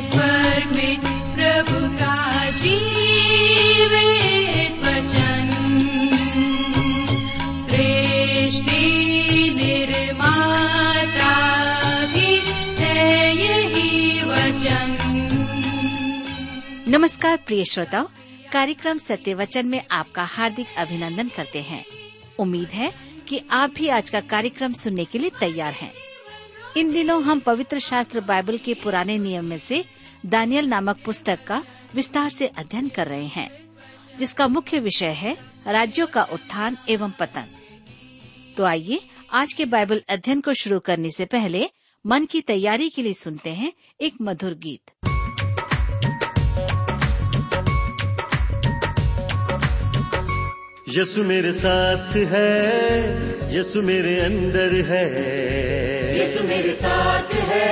स्वर्ग में प्रभु का जीवित वचन। सृष्टि निर्माता भी है यही वचन। नमस्कार प्रिय श्रोताओ, कार्यक्रम सत्य वचन में आपका हार्दिक अभिनंदन करते हैं। उम्मीद है कि आप भी आज का कार्यक्रम सुनने के लिए तैयार हैं। इन दिनों हम पवित्र शास्त्र बाइबल के पुराने नियम में से दानियल नामक पुस्तक का विस्तार से अध्ययन कर रहे हैं, जिसका मुख्य विषय है राज्यों का उत्थान एवं पतन। तो आइए, आज के बाइबल अध्ययन को शुरू करने से पहले मन की तैयारी के लिए सुनते हैं एक मधुर गीत। यसु मेरे साथ है यसु मेरे अंदर है। यीशु मेरे साथ है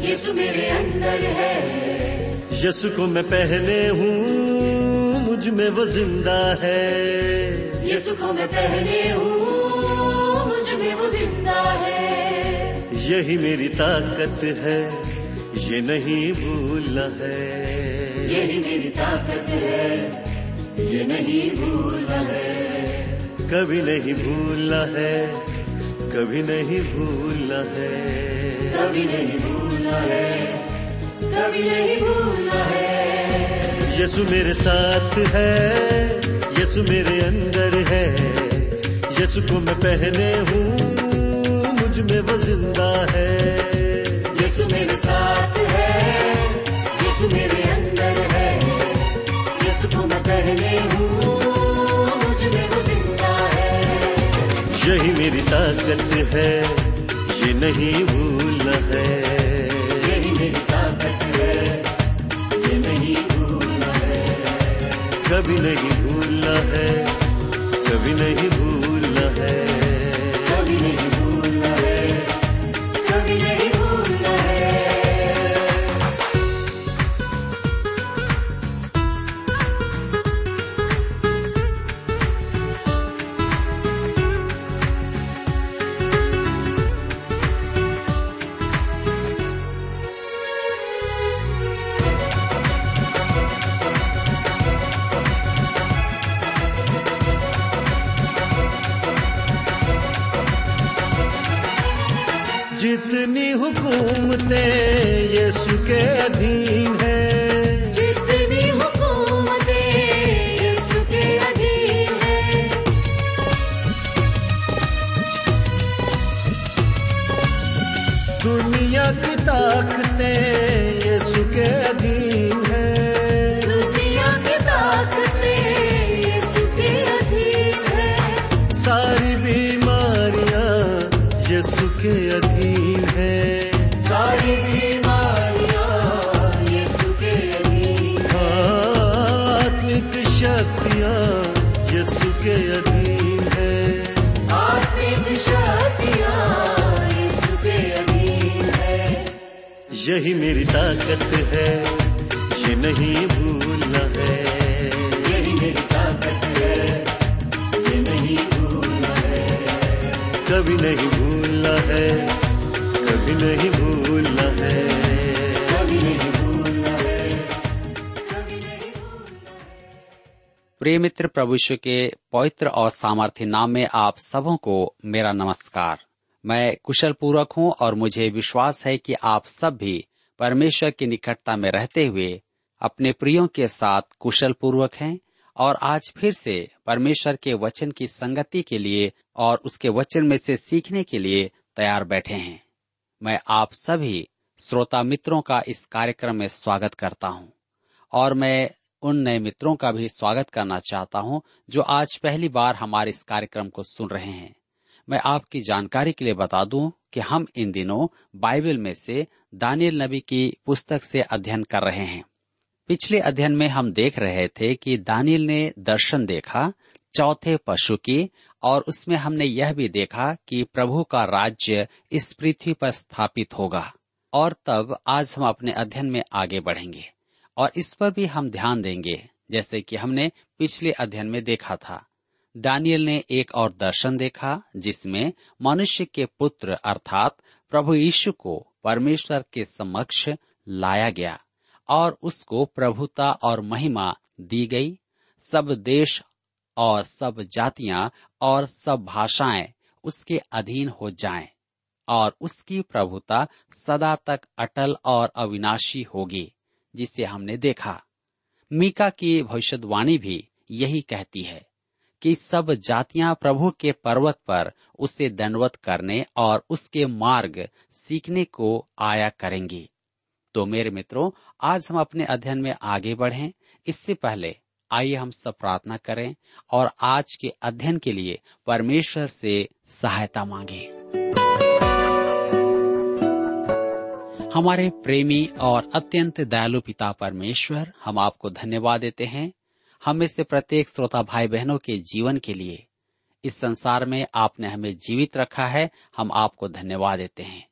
यीशु मेरे अंदर है। यसु को मैं पहने हूँ मुझमें वो ज़िंदा है। यीशु को मैं पहने हूँ मुझमें वो ज़िंदा है। यही मेरी ताकत है ये नहीं भूलना है। यही मेरी ताकत है ये नहीं भूलना है। कभी नहीं भूलना है कभी नहीं भूलना है। कभी नहीं भूलना है। कभी नहीं भूलना है। यसु मेरे साथ है। यसु मेरे अंदर है। यसु को मैं पहने हूँ। मुझमें वो ज़िंदा है। यीशु मेरे साथ है। यीशु मेरे अंदर है। यीशु को मैं पहने हूँ। मेरी ताकत है ये नहीं भूल है। यही मेरी ताकत है ये नहीं भूलना है। कभी नहीं भूलना है कभी नहीं भूलना मेरी ताकत है ये नहीं भूलना है। यही मेरी ताकत है ये नहीं भूलना है। कभी नहीं भूलना है कभी नहीं भूलना है। कभी नहीं भूलना है कभी नहीं भूलना है। प्रिय मित्र प्रभु यीशु के पवित्र और सामर्थ्य नाम में आप सबों को मेरा नमस्कार। मैं कुशल पूर्वक हूँ और मुझे विश्वास है कि आप सब भी परमेश्वर की निकटता में रहते हुए अपने प्रियों के साथ कुशल पूर्वक हैं और आज फिर से परमेश्वर के वचन की संगति के लिए और उसके वचन में से सीखने के लिए तैयार बैठे हैं। मैं आप सभी श्रोता मित्रों का इस कार्यक्रम में स्वागत करता हूँ और मैं उन नए मित्रों का भी स्वागत करना चाहता हूँ जो आज पहली बार हमारे इस कार्यक्रम को सुन रहे हैं। मैं आपकी जानकारी के लिए बता दूँ कि हम इन दिनों बाइबल में से दानियल नबी की पुस्तक से अध्ययन कर रहे हैं। पिछले अध्ययन में हम देख रहे थे कि दानियल ने दर्शन देखा, चौथे पशु की, और उसमें हमने यह भी देखा कि प्रभु का राज्य इस पृथ्वी पर स्थापित होगा, और तब आज हम अपने अध्ययन में आगे बढ़ेंगे, और इस पर भी हम ध्यान देंगे, जैसे कि हमने पिछले अध्ययन में देखा था। दानियल ने एक और दर्शन देखा, जिसमें मनुष्य के पुत्र अर्थात प्रभु यीशु को परमेश्वर के समक्ष लाया गया और उसको प्रभुता और महिमा दी गई। सब देश और सब जातियाँ और सब भाषाएँ उसके अधीन हो जाएँ और उसकी प्रभुता सदा तक अटल और अविनाशी होगी, जिसे हमने देखा। मीका की भविष्यवाणी भी यही कहती है। कि सब जातियाँ प्रभु के पर्वत पर उसे दंडवत करने और उसके मार्ग सीखने को आया करेंगी। तो मेरे मित्रों, आज हम अपने अध्ययन में आगे बढ़ें। इससे पहले आइए हम सब प्रार्थना करें और आज के अध्ययन के लिए परमेश्वर से सहायता मांगे। हमारे प्रेमी और अत्यंत दयालु पिता परमेश्वर, हम आपको धन्यवाद देते हैं। हम से प्रत्येक श्रोता भाई बहनों के जीवन के लिए, इस संसार में आपने हमें जीवित रखा है, हम आपको धन्यवाद देते हैं।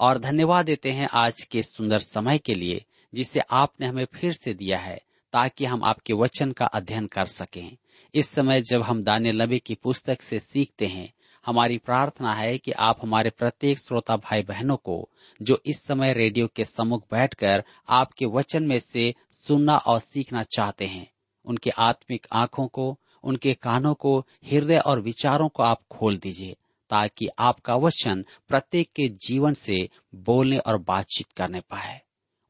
और धन्यवाद देते हैं आज के सुंदर समय के लिए, जिसे आपने हमें फिर से दिया है, ताकि हम आपके वचन का अध्ययन कर सकें। इस समय जब हम दान्य लबे की पुस्तक से सीखते हैं, हमारी प्रार्थना है कि आप हमारे प्रत्येक श्रोता भाई बहनों को, जो इस समय रेडियो के सम्मुख बैठकर आपके वचन में से सुनना और सीखना चाहते हैं उनके आत्मिक आँखों को, उनके कानों को, हृदय और विचारों को आप खोल दीजिए, ताकि आपका वचन प्रत्येक के जीवन से बोलने और बातचीत करने पाए।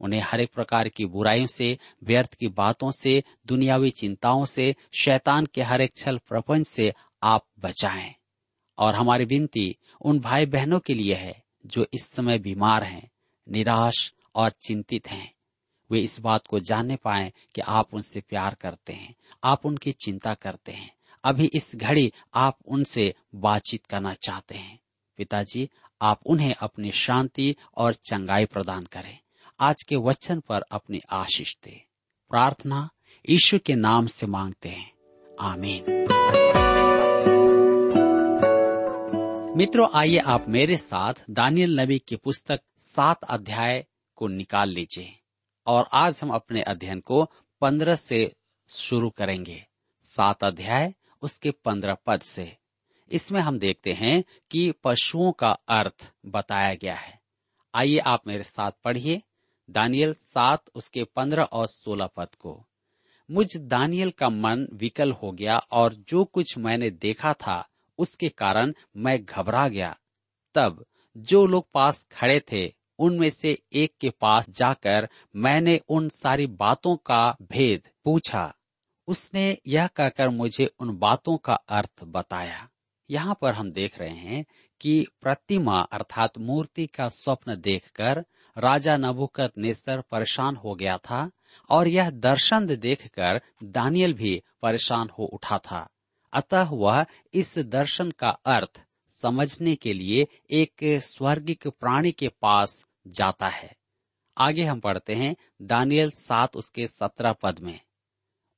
उन्हें हर एक प्रकार की बुराइयों से, व्यर्थ की बातों से, दुनियावी चिंताओं से, शैतान के हर एक छल प्रपंच से आप बचाएँ। और हमारी विनती उन भाई बहनों के लिए है, जो इस समय बीमार हैं, निराश और चिंतित हैं। वे इस बात को जानने पाए कि आप उनसे प्यार करते हैं, आप उनकी चिंता करते हैं। अभी इस घड़ी आप उनसे बातचीत करना चाहते हैं। पिताजी, आप उन्हें अपनी शांति और चंगाई प्रदान करें। आज के वचन पर अपनी आशीष दे। प्रार्थना ईश्वर के नाम से मांगते हैं। आमीन। मित्रों, आइए आप मेरे साथ दानियल नबी की पुस्तक सात अध्याय को निकाल लीजिए। और आज हम अपने अध्ययन को पंद्रह से शुरू करेंगे। सात अध्याय, उसके पंद्रह पद से। इसमें हम देखते हैं कि पशुओं का अर्थ बताया गया है। आइए आप मेरे साथ पढ़िए दानियल सात, उसके पंद्रह और सोलह पद को। मुझ दानियल का मन विकल हो गया और जो कुछ मैंने देखा था, उसके कारण मैं घबरा गया। तब जो लोग पास खड़े थे उनमें से एक के पास जाकर मैंने उन सारी बातों का भेद पूछा। उसने यह कहकर मुझे उन बातों का अर्थ बताया। यहाँ पर हम देख रहे हैं कि प्रतिमा अर्थात मूर्ति का स्वप्न देखकर राजा नबुकत नेसर परेशान हो गया था और यह दर्शन देखकर दानियल भी परेशान हो उठा था। अतः वह इस दर्शन का अर्थ समझने के लिए एक स्वर्गिक प्राणी के पास जाता है। आगे हम पढ़ते हैं दानियल सात उसके सत्रह पद में।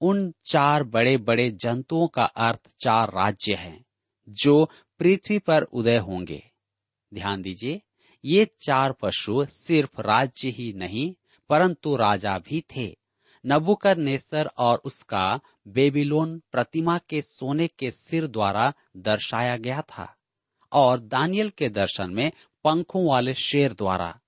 उन चार बड़े बड़े जंतुओं का अर्थ चार राज्य हैं, जो पृथ्वी पर उदय होंगे। ध्यान दीजिए, ये चार पशु सिर्फ़ राज्य ही नहीं, परंतु राजा भी थे। नबुकर नेसर और उसका बेबीलोन प्रतिमा के सोने के सिर द्वारा दर्शाया गया था। और दानियल के दर्शन में पंखों वाले शेर द्वारा।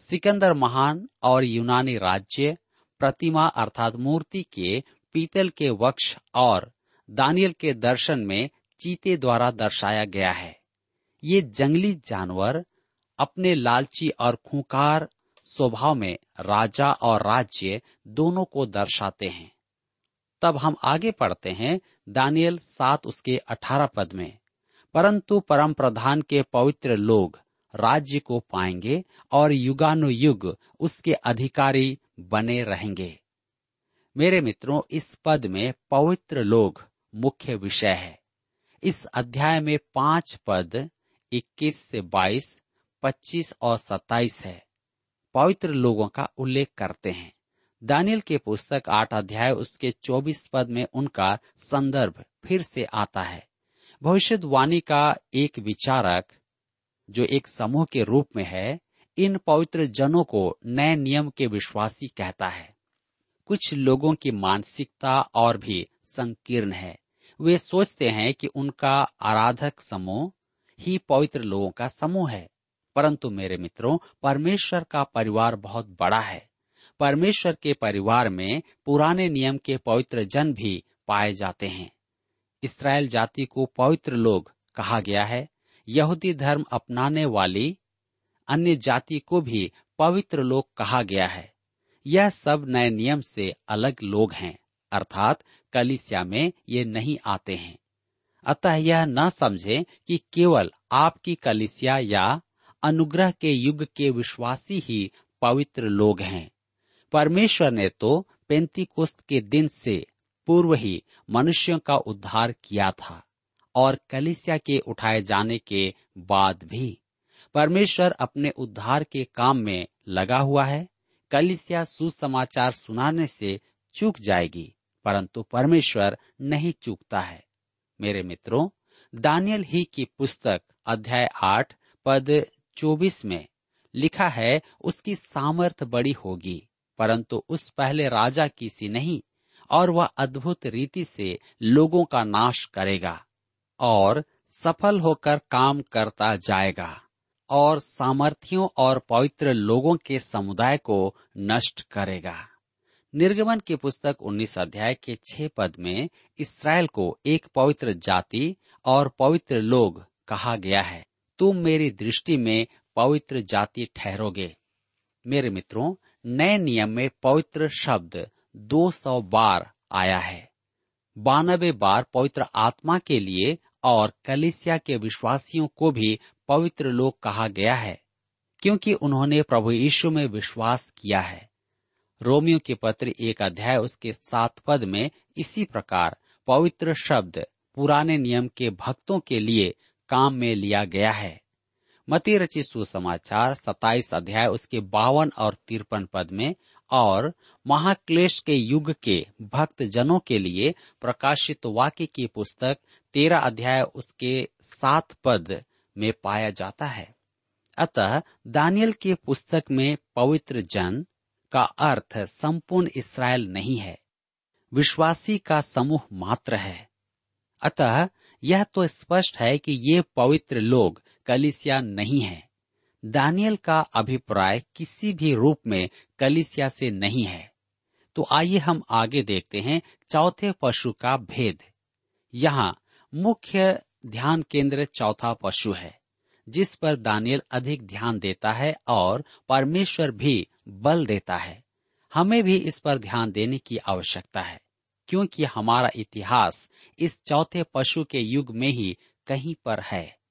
सिकंदर महान और यूनानी राज्य, प्रतिमा अर्थात मूर्ति के पीतल के वक्ष और दानियल के दर्शन में चीते द्वारा दर्शाया गया है। ये जंगली जानवर अपने लालची और खूंखार स्वभाव में राजा और राज्य दोनों को दर्शाते हैं। तब हम आगे पढ़ते हैं दानियल सात उसके अठारह पद में। परंतु परम प्रधान के पवित्र लोग राज्य को पाएँगे और युगानुयुग उसके अधिकारी बने रहेंगे। मेरे मित्रों इस पद में पवित्र लोग मुख्य विषय है। इस अध्याय में पाँच पद 21 से 22, 25 और 27 है। पवित्र लोगों का उल्लेख करते हैं। दानियल के पुस्तक आठ अध्याय उसके 24 पद में उनका संदर्भ फिर से आता है। भविष्यवाणी का एक विचारक, जो एक समूह के रूप में है, इन पवित्र जनों को नए नियम के विश्वासी कहता है। कुछ लोगों की मानसिकता और भी संकीर्ण है। वे सोचते हैं कि उनका आराधक समूह ही पवित्र लोगों का समूह है। परंतु मेरे मित्रों, परमेश्वर का परिवार बहुत बड़ा है। परमेश्वर के परिवार में पुराने नियम के पवित्र जन भी पाए जाते हैं। इसराइल जाति को पवित्र लोग कहा गया है। यहूदी धर्म अपनाने वाली अन्य जाति को भी पवित्र लोग कहा गया है। यह सब नए नियम से अलग लोग हैं, अर्थात कलिसिया में ये नहीं आते हैं। अतः यह न समझे कि केवल आपकी कलिसिया या अनुग्रह के युग के विश्वासी ही पवित्र लोग हैं। परमेश्वर ने तो पेंतीकुस्त के दिन से पूर्व ही मनुष्यों का उद्धार किया था और कलिसिया के उठाए जाने के बाद भी परमेश्वर अपने उद्धार के काम में लगा हुआ है। कलिसिया सुसमाचार सुनाने से चूक जाएगी, परंतु परमेश्वर नहीं चूकता है। मेरे मित्रों, दानियल ही की पुस्तक अध्याय आठ, पद चौबीस में लिखा है, उसकी सामर्थ बड़ी होगी, परंतु उस पहले राजा की सी नहीं और वह अद्भुत रीति से लोगों का नाश करेगा और सफल होकर काम करता जाएगा और सामर्थियों और पवित्र लोगों के समुदाय को नष्ट करेगा। निर्गमन की पुस्तक 19 अध्याय के छह पद में इसराइल को एक पवित्र जाति और पवित्र लोग कहा गया है। तुम मेरी दृष्टि में पवित्र जाति ठहरोगे। मेरे मित्रों, नए नियम में पवित्र शब्द 200 बार आया है। बानबे बार पवित्र आत्मा के लिए और कलिसिया के विश्वासियों को भी पवित्र लोग कहा गया है, क्योंकि उन्होंने प्रभु यीशु में विश्वास किया है। रोमियो के पत्र एक अध्याय उसके सात पद में इसी प्रकार, पवित्र शब्द पुराने नियम के भक्तों के लिए काम में लिया गया है। मती रचित सुसमाचार सताइस अध्याय उसके बावन और तिरपन पद में और महाक्लेश के युग के भक्त जनों के लिए प्रकाशित वाक्य की पुस्तक तेरा अध्याय उसके सात पद में पाया जाता है। अतः दानियल की पुस्तक में पवित्र जन का अर्थ संपूर्ण इसराइल नहीं है। विश्वासी का समूह मात्र है। अतः यह तो स्पष्ट है कि ये पवित्र लोग कलिसिया नहीं है। दानियल का अभिप्राय किसी भी रूप में कलिसिया से नहीं है। तो आइए हम आगे देखते हैं चौथे पशु का भेद। यहाँ मुख्य ध्यान केंद्र चौथा पशु है, जिस पर दानियल अधिक ध्यान देता है और परमेश्वर भी बल देता है। हमें भी इस पर ध्यान देने की आवश्यकता है, क्योंकि हमारा इतिहास इस चौथे पशु के युग में ही कहीं पर है।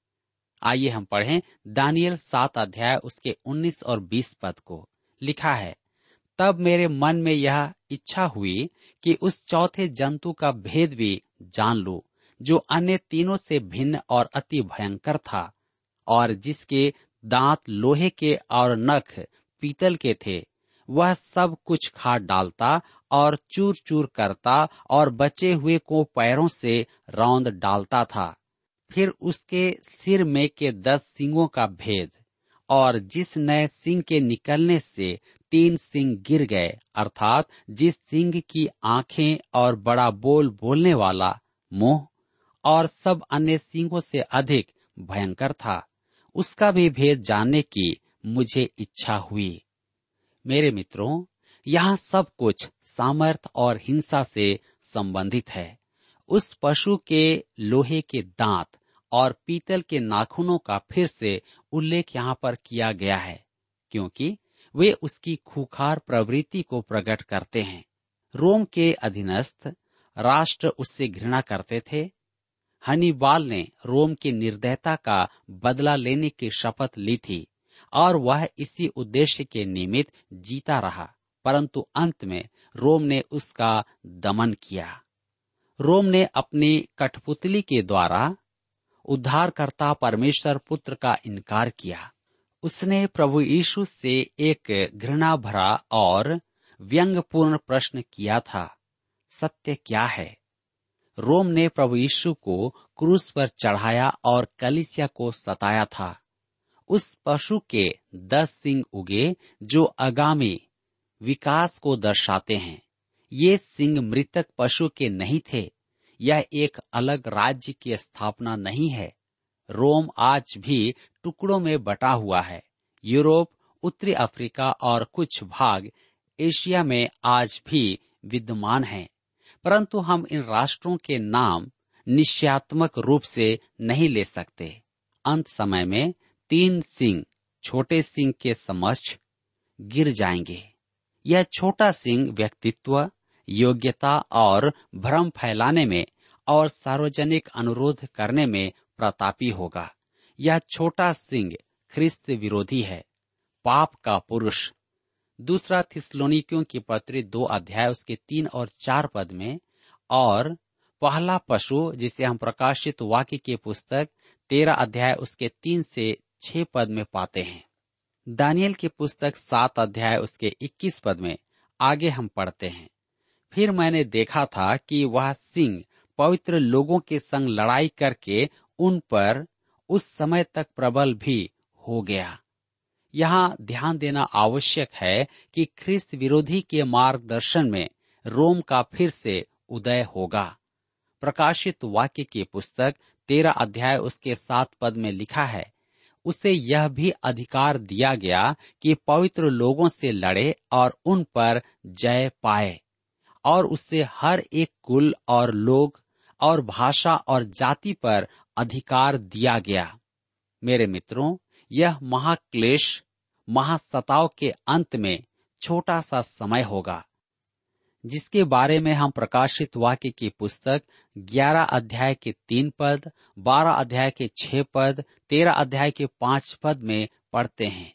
आइए हम पढ़ें दानियल सात अध्याय उसके उन्नीस और बीस पद को। लिखा है, तब मेरे मन में यह इच्छा हुई कि उस चौथे जंतु का भेद भी जान लू, जो अन्य तीनों से भिन्न और अति भयंकर था, और जिसके दांत लोहे के और नख पीतल के थे, वह सब कुछ खा डालता और चूर चूर करता और बचे हुए को पैरों से रौंद डालता था। फिर उसके सिर में के दस सिंगों का भेद, और जिस नए सिंह के निकलने से तीन सिंह गिर गए, अर्थात जिस सिंह की आँखें और बड़ा बोल बोलने वाला मुँह और सब अन्य सिंहों से अधिक भयंकर था, उसका भी भेद जानने की मुझे इच्छा हुई। मेरे मित्रों, यहाँ सब कुछ सामर्थ और हिंसा से संबंधित है। उस पशु के लोहे के दांत और पीतल के नाखूनों का फिर से उल्लेख यहाँ पर किया गया है, क्योंकि वे उसकी खूखार प्रवृत्ति को प्रकट करते हैं। रोम के अधीनस्थ राष्ट्र उससे घृणा करते थे। हनीबाल ने रोम की निर्दयता का बदला लेने की शपथ ली थी और वह इसी उद्देश्य के निमित्त जीता रहा, परंतु अंत में रोम ने उसका दमन किया। रोम ने अपनी कठपुतली के द्वारा उद्धारकर्ता परमेश्वर पुत्र का इनकार किया। उसने प्रभु यीशु से एक घृणा भरा और व्यंगपूर्ण प्रश्न किया था, सत्य क्या है? रोम ने प्रभु यीशु को क्रूस पर चढ़ाया और कलिसिया को सताया था। उस पशु के दस सिंह उगे जो आगामी विकास को दर्शाते हैं। ये सिंह मृतक पशु के नहीं थे यह एक अलग राज्य की स्थापना नहीं है। रोम आज भी टुकड़ों में बटा हुआ है। यूरोप, उत्तरी अफ्रीका और कुछ भाग एशिया में आज भी विद्यमान हैं। परंतु हम इन राष्ट्रों के नाम निश्चयात्मक रूप से नहीं ले सकते। अंत समय में तीन सिंह, छोटे सिंह के समक्ष गिर जाएँगे। यह छोटा सिंह व्यक्तित्व योग्यता और भ्रम फैलाने में और सार्वजनिक अनुरोध करने में प्रतापी होगा। यह छोटा सिंह ख्रिस्त विरोधी है, पाप का पुरुष। दूसरा थिस्लोनिकियों की पत्री दो अध्याय उसके तीन और चार पद में, और पहला पशु जिसे हम प्रकाशित वाक्य की पुस्तक तेरह अध्याय उसके तीन से छह पद में पाते हैं। दानियल की पुस्तक सात अध्याय उसके इक्कीस पद में आगे हम पढ़ते हैं। फिर मैंने देखा था कि वह सिंह पवित्र लोगों के संग लड़ाई करके उन पर उस समय तक प्रबल भी हो गया। यहाँ ध्यान देना आवश्यक है कि ख्रिस्त विरोधी के मार्गदर्शन में रोम का फिर से उदय होगा। प्रकाशित वाक्य की पुस्तक तेरा अध्याय उसके सात पद में लिखा है, उसे यह भी अधिकार दिया गया कि पवित्र लोगों से लड़े और उन पर जय पाए। और उससे हर एक कुल और लोग और भाषा और जाति पर अधिकार दिया गया। मेरे मित्रों, यह महाक्लेश, महासताव के अंत में छोटा सा समय होगा, जिसके बारे में हम प्रकाशित वाक्य की पुस्तक 11 अध्याय के तीन पद 12 अध्याय के छह पद 13 अध्याय के पाँच पद में पढ़ते हैं।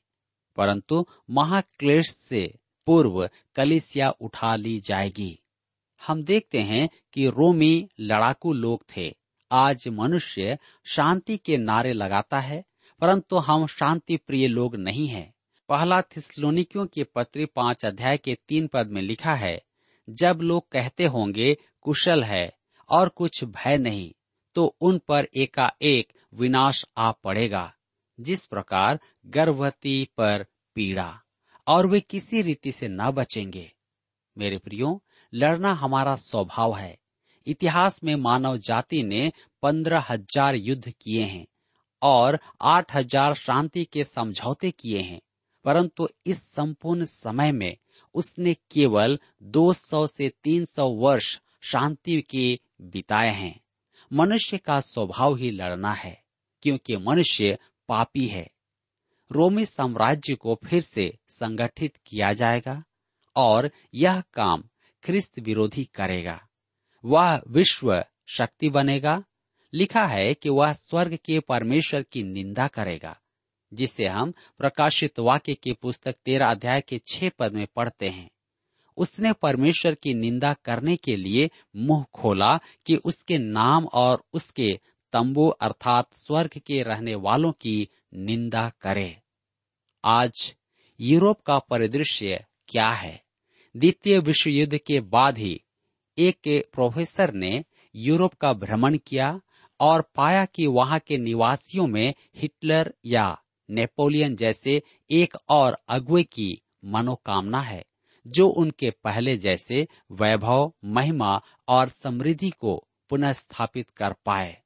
परंतु महाक्लेश से पूर्व कलिसिया उठा ली जाएगी। हम देखते हैं कि रोमी लड़ाकू लोग थे। आज मनुष्य शांति के नारे लगाता है, परंतु हम शांति प्रिय लोग नहीं हैं। पहला थिस्लोनिकियों के पत्र पाँच अध्याय के तीन पद में लिखा है, जब लोग कहते होंगे, कुशल है और कुछ भय नहीं तो उन पर एकाएक विनाश आ पड़ेगा, जिस प्रकार गर्भवती पर पीड़ा। और वे किसी रीति से न बचेंगे। मेरे प्रियो, लड़ना हमारा स्वभाव है। इतिहास में मानव जाति ने पंद्रह हज़ार युद्ध किए हैं और आठ हज़ार शांति के समझौते किए हैं, परंतु इस संपूर्ण समय में उसने केवल 200 से 300 वर्ष शांति के बिताए हैं। मनुष्य का स्वभाव ही लड़ना है, क्योंकि मनुष्य पापी है। रोमी साम्राज्य को फिर से संगठित किया जाएगा और यह काम ख्रिस्त विरोधी करेगा। वह विश्व शक्ति बनेगा। लिखा है कि वह स्वर्ग के परमेश्वर की निंदा करेगा, जिसे हम प्रकाशित वाक्य की पुस्तक तेरह अध्याय के छह पद में पढ़ते हैं। उसने परमेश्वर की निंदा करने के लिए मुँह खोला कि उसके नाम और उसके तंबू अर्थात स्वर्ग के रहने वालों की निंदा करे। आज यूरोप का परिदृश्य क्या है? द्वितीय विश्व युद्ध के बाद ही एक प्रोफेसर ने यूरोप का भ्रमण किया और पाया कि वहाँ के निवासियों में हिटलर या नेपोलियन जैसे एक और अगुए की मनोकामना है, जो उनके पहले जैसे वैभव, महिमा और समृद्धि को पुनः स्थापित कर पाए।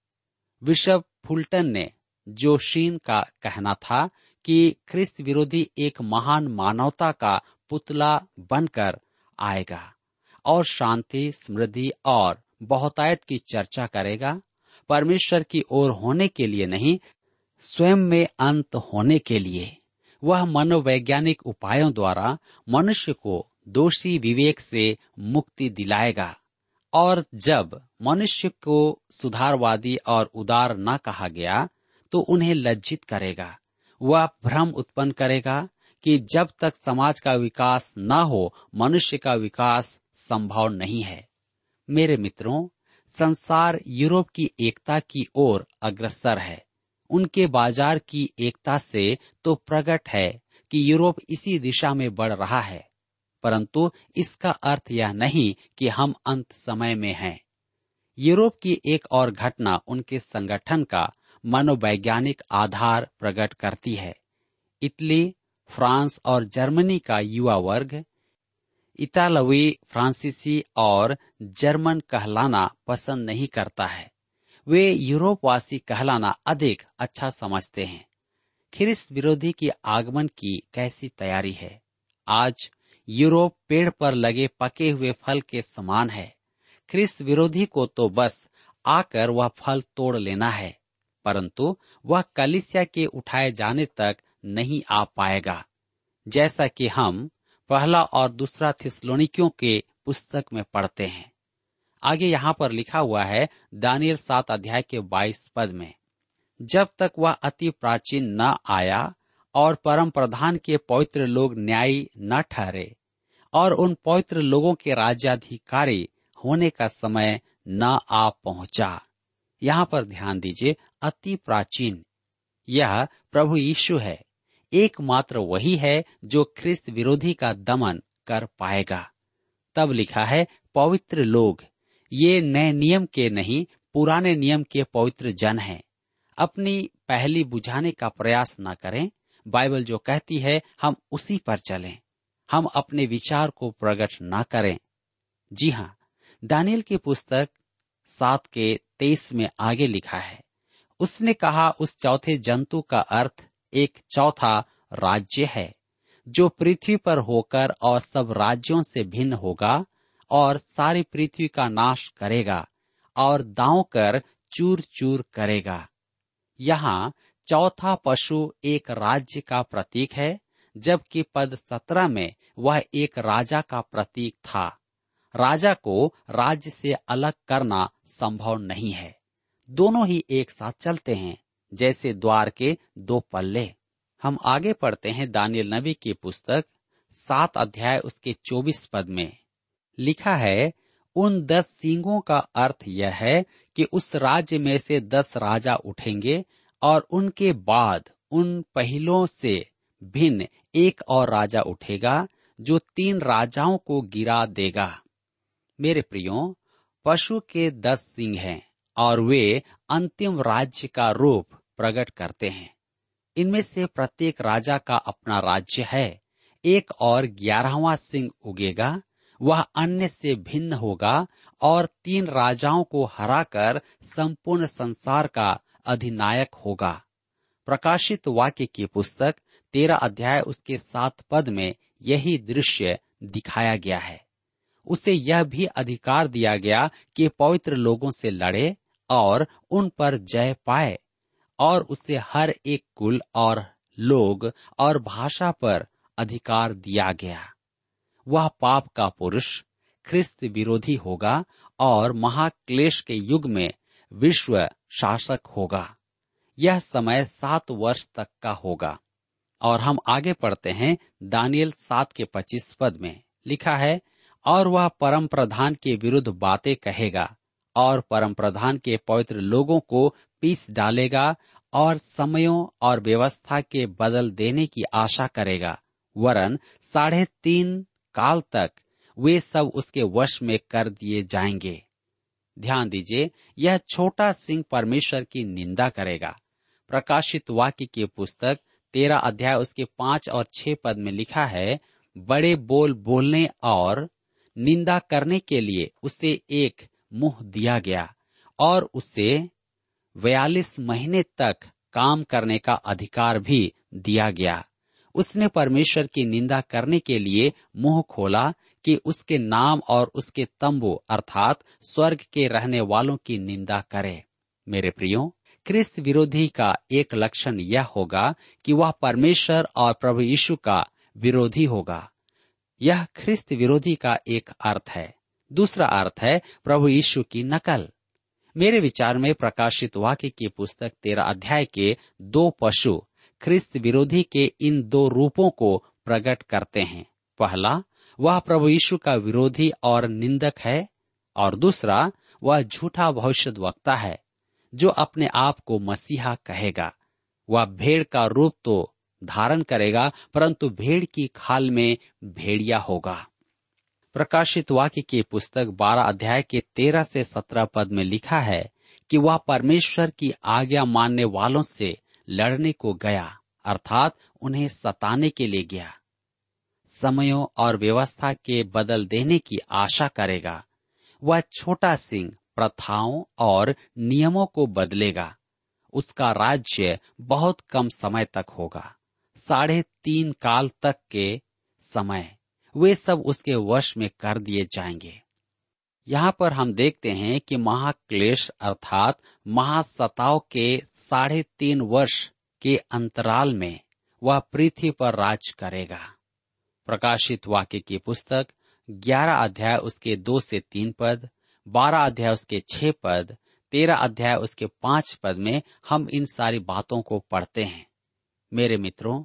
विशव फुलटन ने जोशीन का कहना था कि ख्रिस्त विरोधी एक महान मानवता का पुतला बनकर आएगा और शांति, समृद्धि और बहुतायत की चर्चा करेगा। परमेश्वर की ओर होने के लिए नहीं, स्वयं में अंत होने के लिए। वह मनोवैज्ञानिक उपायों द्वारा मनुष्य को दोषी विवेक से मुक्ति दिलाएगा। और जब मनुष्य को सुधारवादी और उदार न कहा गया तो उन्हें लज्जित करेगा। वह भ्रम उत्पन्न करेगा कि जब तक समाज का विकास न हो, मनुष्य का विकास संभव नहीं है। मेरे मित्रों, संसार यूरोप की एकता की ओर अग्रसर है। उनके बाज़ार की एकता से तो प्रकट है कि यूरोप इसी दिशा में बढ़ रहा है। परंतु इसका अर्थ यह नहीं कि हम अंत समय में हैं। यूरोप की एक और घटना उनके संगठन का मनोवैज्ञानिक आधार प्रकट करती है। इटली, फ्रांस और जर्मनी का युवा वर्ग, इतालवी फ्रांसीसी और जर्मन कहलाना पसंद नहीं करता है। वे यूरोपवासी कहलाना अधिक अच्छा समझते हैं। ख्रिस्त विरोधी की आगमन की कैसी तैयारी है? आज यूरोप पेड़ पर लगे पके हुए फल के समान है। ख्रिस्त विरोधी को तो बस आकर वह फल तोड़ लेना है, परंतु वह कलिसिया के उठाए जाने तक नहीं आ पाएगा। जैसा कि हम पहला और दूसरा थिसलोनिकियों के पुस्तक में पढ़ते हैं। आगे यहाँ पर लिखा हुआ है दानियल सात अध्याय के बाईस पद में, जब तक वह अति प्राचीन न आया और परम प्रधान के पवित्र लोग न्यायी न ठहरे, और उन पवित्र लोगों के राज्याधिकारी होने का समय न आ पहुँचा। यहाँ पर ध्यान दीजिए, अति प्राचीन। यह प्रभु यीशु है। एकमात्र वही है जो ख्रिस्त विरोधी का दमन कर पाएगा। तब लिखा है, पवित्र लोग, ये नए नियम के नहीं, पुराने नियम के पवित्र जन हैं। अपनी पहली बुझाने का प्रयास न करें बाइबल जो कहती है, हम उसी पर चलें। हम अपने विचार को प्रकट ना करें। जी हाँ दानियल की पुस्तक सात के तेईस में आगे लिखा है। उसने कहा, उस चौथे जंतु का अर्थ एक चौथा राज्य है, जो पृथ्वी पर होकर और सब राज्यों से भिन्न होगा और सारी पृथ्वी का नाश करेगा और दांव कर चूर चूर करेगा। यहाँ चौथा पशु एक राज्य का प्रतीक है, जबकि पद सत्रह में वह एक राजा का प्रतीक था। राजा को राज्य से अलग करना संभव नहीं है। दोनों ही एक साथ चलते हैं, जैसे द्वार के दो पल्ले। हम आगे पढ़ते हैं दानियल नबी की पुस्तक, सात अध्याय उसके चौबीस पद में। लिखा है, उन दस सींगों का अर्थ यह है कि उस राज्य में से दस राजा उठेंगे और उनके बाद उन पहलों से भिन्न एक और राजा उठेगा, जो तीन राजाओं को गिरा देगा। मेरे प्रियो, पशु के दस सिंह हैं और वे अंतिम राज्य का रूप प्रकट करते हैं। इनमें से प्रत्येक राजा का अपना राज्य है। एक और ग्यारहवा सिंह उगेगा, वह अन्य से भिन्न होगा और तीन राजाओं को हराकर संपूर्ण संसार का अधिनायक होगा। प्रकाशित वाक्य की पुस्तक तेरा अध्याय उसके सात पद में यही दृश्य दिखाया गया है। उसे यह भी अधिकार दिया गया कि पवित्र लोगों से लड़े और उन पर जय पाए और उसे हर एक कुल और लोग और भाषा पर अधिकार दिया गया। वह पाप का पुरुष, ख्रिस्त विरोधी होगा और महाक्लेश के युग में विश्व शासक होगा। यह समय सात वर्ष तक का होगा। और हम आगे पढ़ते हैं दानियल सात के पच्चीस पद में। लिखा है, और वह परम प्रधान के विरुद्ध बातें कहेगा और परम प्रधान के पवित्र लोगों को पीस डालेगा और समयों और व्यवस्था के बदल देने की आशा करेगा। वरन साढ़े तीन काल तक वे सब उसके वश में कर दिए जाएँगे। ध्यान दीजिए, यह छोटा सिंह परमेश्वर की निंदा करेगा। प्रकाशित वाक्य की पुस्तक तेरा अध्याय, उसके पाँच और छह पद में लिखा है, बड़े बोल बोलने और निंदा करने के लिए उसे एक मुँह दिया गया और उसे बयालीस महीने तक काम करने का अधिकार भी दिया गया। उसने परमेश्वर की निंदा करने के लिए मुँह खोला कि उसके नाम और उसके तंबू, अर्थात स्वर्ग के रहने वालों की निंदा करे। मेरे प्रियो, क्रिस्त विरोधी का एक लक्षण यह होगा कि वह परमेश्वर और प्रभु यीशु का विरोधी होगा। यह ख्रिस्त विरोधी का एक अर्थ है। दूसरा अर्थ है प्रभु यीशु की नकल। मेरे विचार में प्रकाशित वाक्य की पुस्तक तेरा अध्याय के दो पशु ख्रिस्त विरोधी के इन दो रूपों को प्रकट करते हैं। पहला, वह प्रभु यीशु का विरोधी और निंदक है, और दूसरा, वह झूठा भविष्य वक्ता है, जो अपने आप को मसीहा कहेगा। वह भेड़ का रूप तो धारण करेगा, परंतु भेड़ की खाल में भेड़िया होगा। प्रकाशित वाक्य की पुस्तक बारह अध्याय के तेरह से सत्रह पद में लिखा है कि वह परमेश्वर की आज्ञा मानने वालों से लड़ने को गया, अर्थात उन्हें सताने के लिए गया। समयों और व्यवस्था के बदल देने की आशा करेगा। वह छोटा सिंह प्रथाओं और नियमों को बदलेगा। उसका राज्य बहुत कम समय तक होगा। साढ़े तीन काल तक के समय। वे सब उसके वश में कर दिए जाएँगे। यहाँ पर हम देखते हैं कि महाक्लेश अर्थात महासताव के साढ़े तीन वर्ष के अंतराल में वह पृथ्वी पर राज करेगा। प्रकाशित वाक्य की पुस्तक ग्यारह अध्याय उसके दो से तीन पद, बारह अध्याय उसके छह पद, तेरह अध्याय उसके पाँच पद में हम इन सारी बातों को पढ़ते हैं। मेरे मित्रों,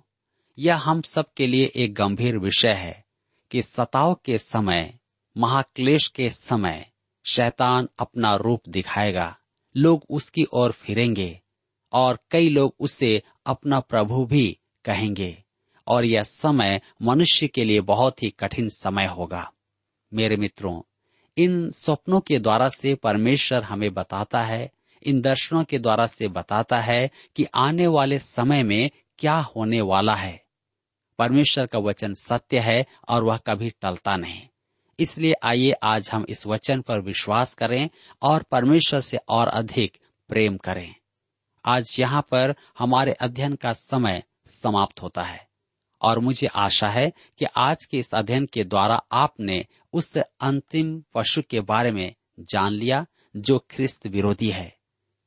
यह हम सब के लिए एक गंभीर विषय है कि सताव के समय महाक्लेश के समय शैतान अपना रूप दिखाएगा। लोग उसकी ओर फिरेंगे और कई लोग उसे अपना प्रभु भी कहेंगे और यह समय मनुष्य के लिए बहुत ही कठिन समय होगा। मेरे मित्रों, इन स्वप्नों के द्वारा से परमेश्वर हमें बताता है, इन दर्शनों के द्वारा से बताता है कि आने वाले समय में क्या होने वाला है। परमेश्वर का वचन सत्य है और वह कभी टलता नहीं। इसलिए आइए आज हम इस वचन पर विश्वास करें और परमेश्वर से और अधिक प्रेम करें आज यहाँ पर हमारे अध्ययन का समय समाप्त होता है और मुझे आशा है कि आज के इस अध्ययन के द्वारा आपने उस अंतिम पशु के बारे में जान लिया जो ख्रिस्त विरोधी है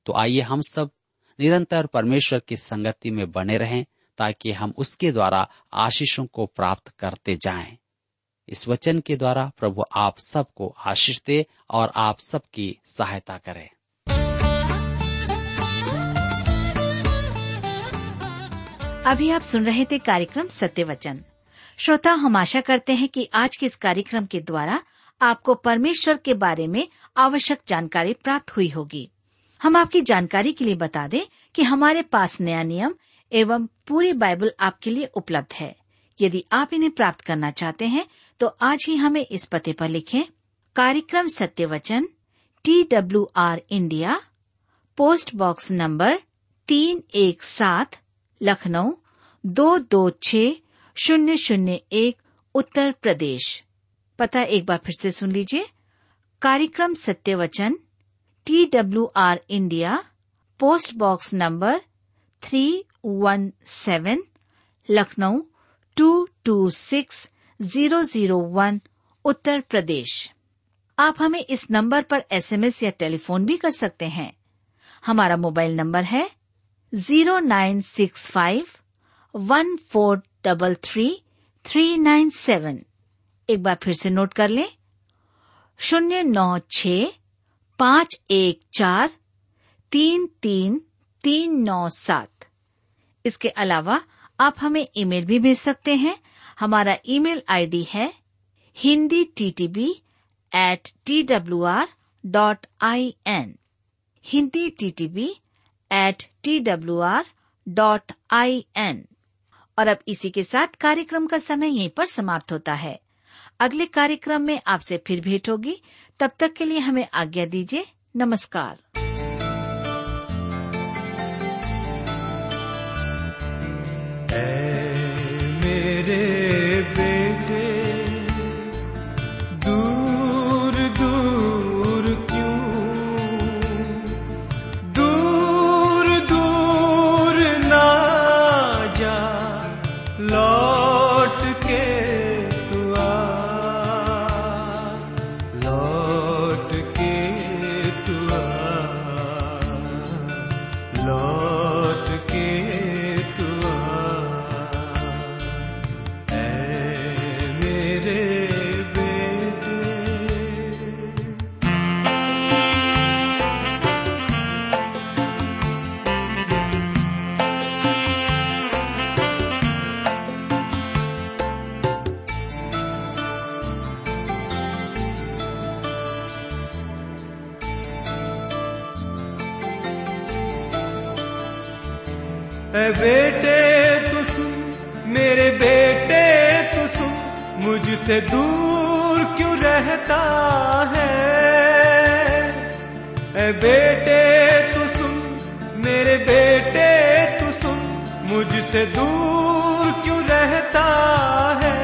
तो आइए हम सब निरंतर परमेश्वर की संगति में बने रहें ताकि हम उसके द्वारा आशीषों को प्राप्त करते जाएँ। इस वचन के द्वारा प्रभु आप सबको आशीष दे और आप सबकी सहायता करे। अभी आप सुन रहे थे कार्यक्रम सत्य वचन। श्रोता, हम आशा करते हैं कि आज के इस कार्यक्रम के द्वारा आपको परमेश्वर के बारे में आवश्यक जानकारी प्राप्त हुई होगी। हम आपकी जानकारी के लिए बता दें कि हमारे पास नया नियम एवं पूरी बाइबल आपके लिए उपलब्ध है। यदि आप इन्हें प्राप्त करना चाहते हैं तो आज ही हमें इस पते पर लिखें। कार्यक्रम Satya Vachan T W R India post box number तीन एक सात, लखनऊ, दो दो छ शून्य शून्य एक, उत्तर प्रदेश। पता एक बार फिर से सुन लीजिए। कार्यक्रम Satya Vachan T W R India post box number three one seven Lucknow two two six zero zero one Uttar Pradesh आप हमें इस नंबर पर एसएमएस या टेलीफोन भी कर सकते हैं। हमारा मोबाइल नंबर है zero nine six five one four double three three nine seven एक बार फिर से नोट कर लें। शून्य नौ छ पाँच एक चार तीन तीन तीन नौ सात। इसके अलावा आप हमें ईमेल भी भेज सकते हैं। हमारा ईमेल आईडी है Hindi T T B at T W R dot I N Hindi T T B at T W R dot I N और अब इसी के साथ कार्यक्रम का समय यहीं पर समाप्त होता है। अगले कार्यक्रम में आपसे फिर भेंट होगी। तब तक के लिए हमें आज्ञा दीजिए। नमस्कार। ऐ बेटे तू सुन मेरे बेटे तू सुन मुझसे दूर क्यों रहता है? ए बेटे तू सुन मेरे बेटे तू सुन मुझसे दूर क्यों रहता है?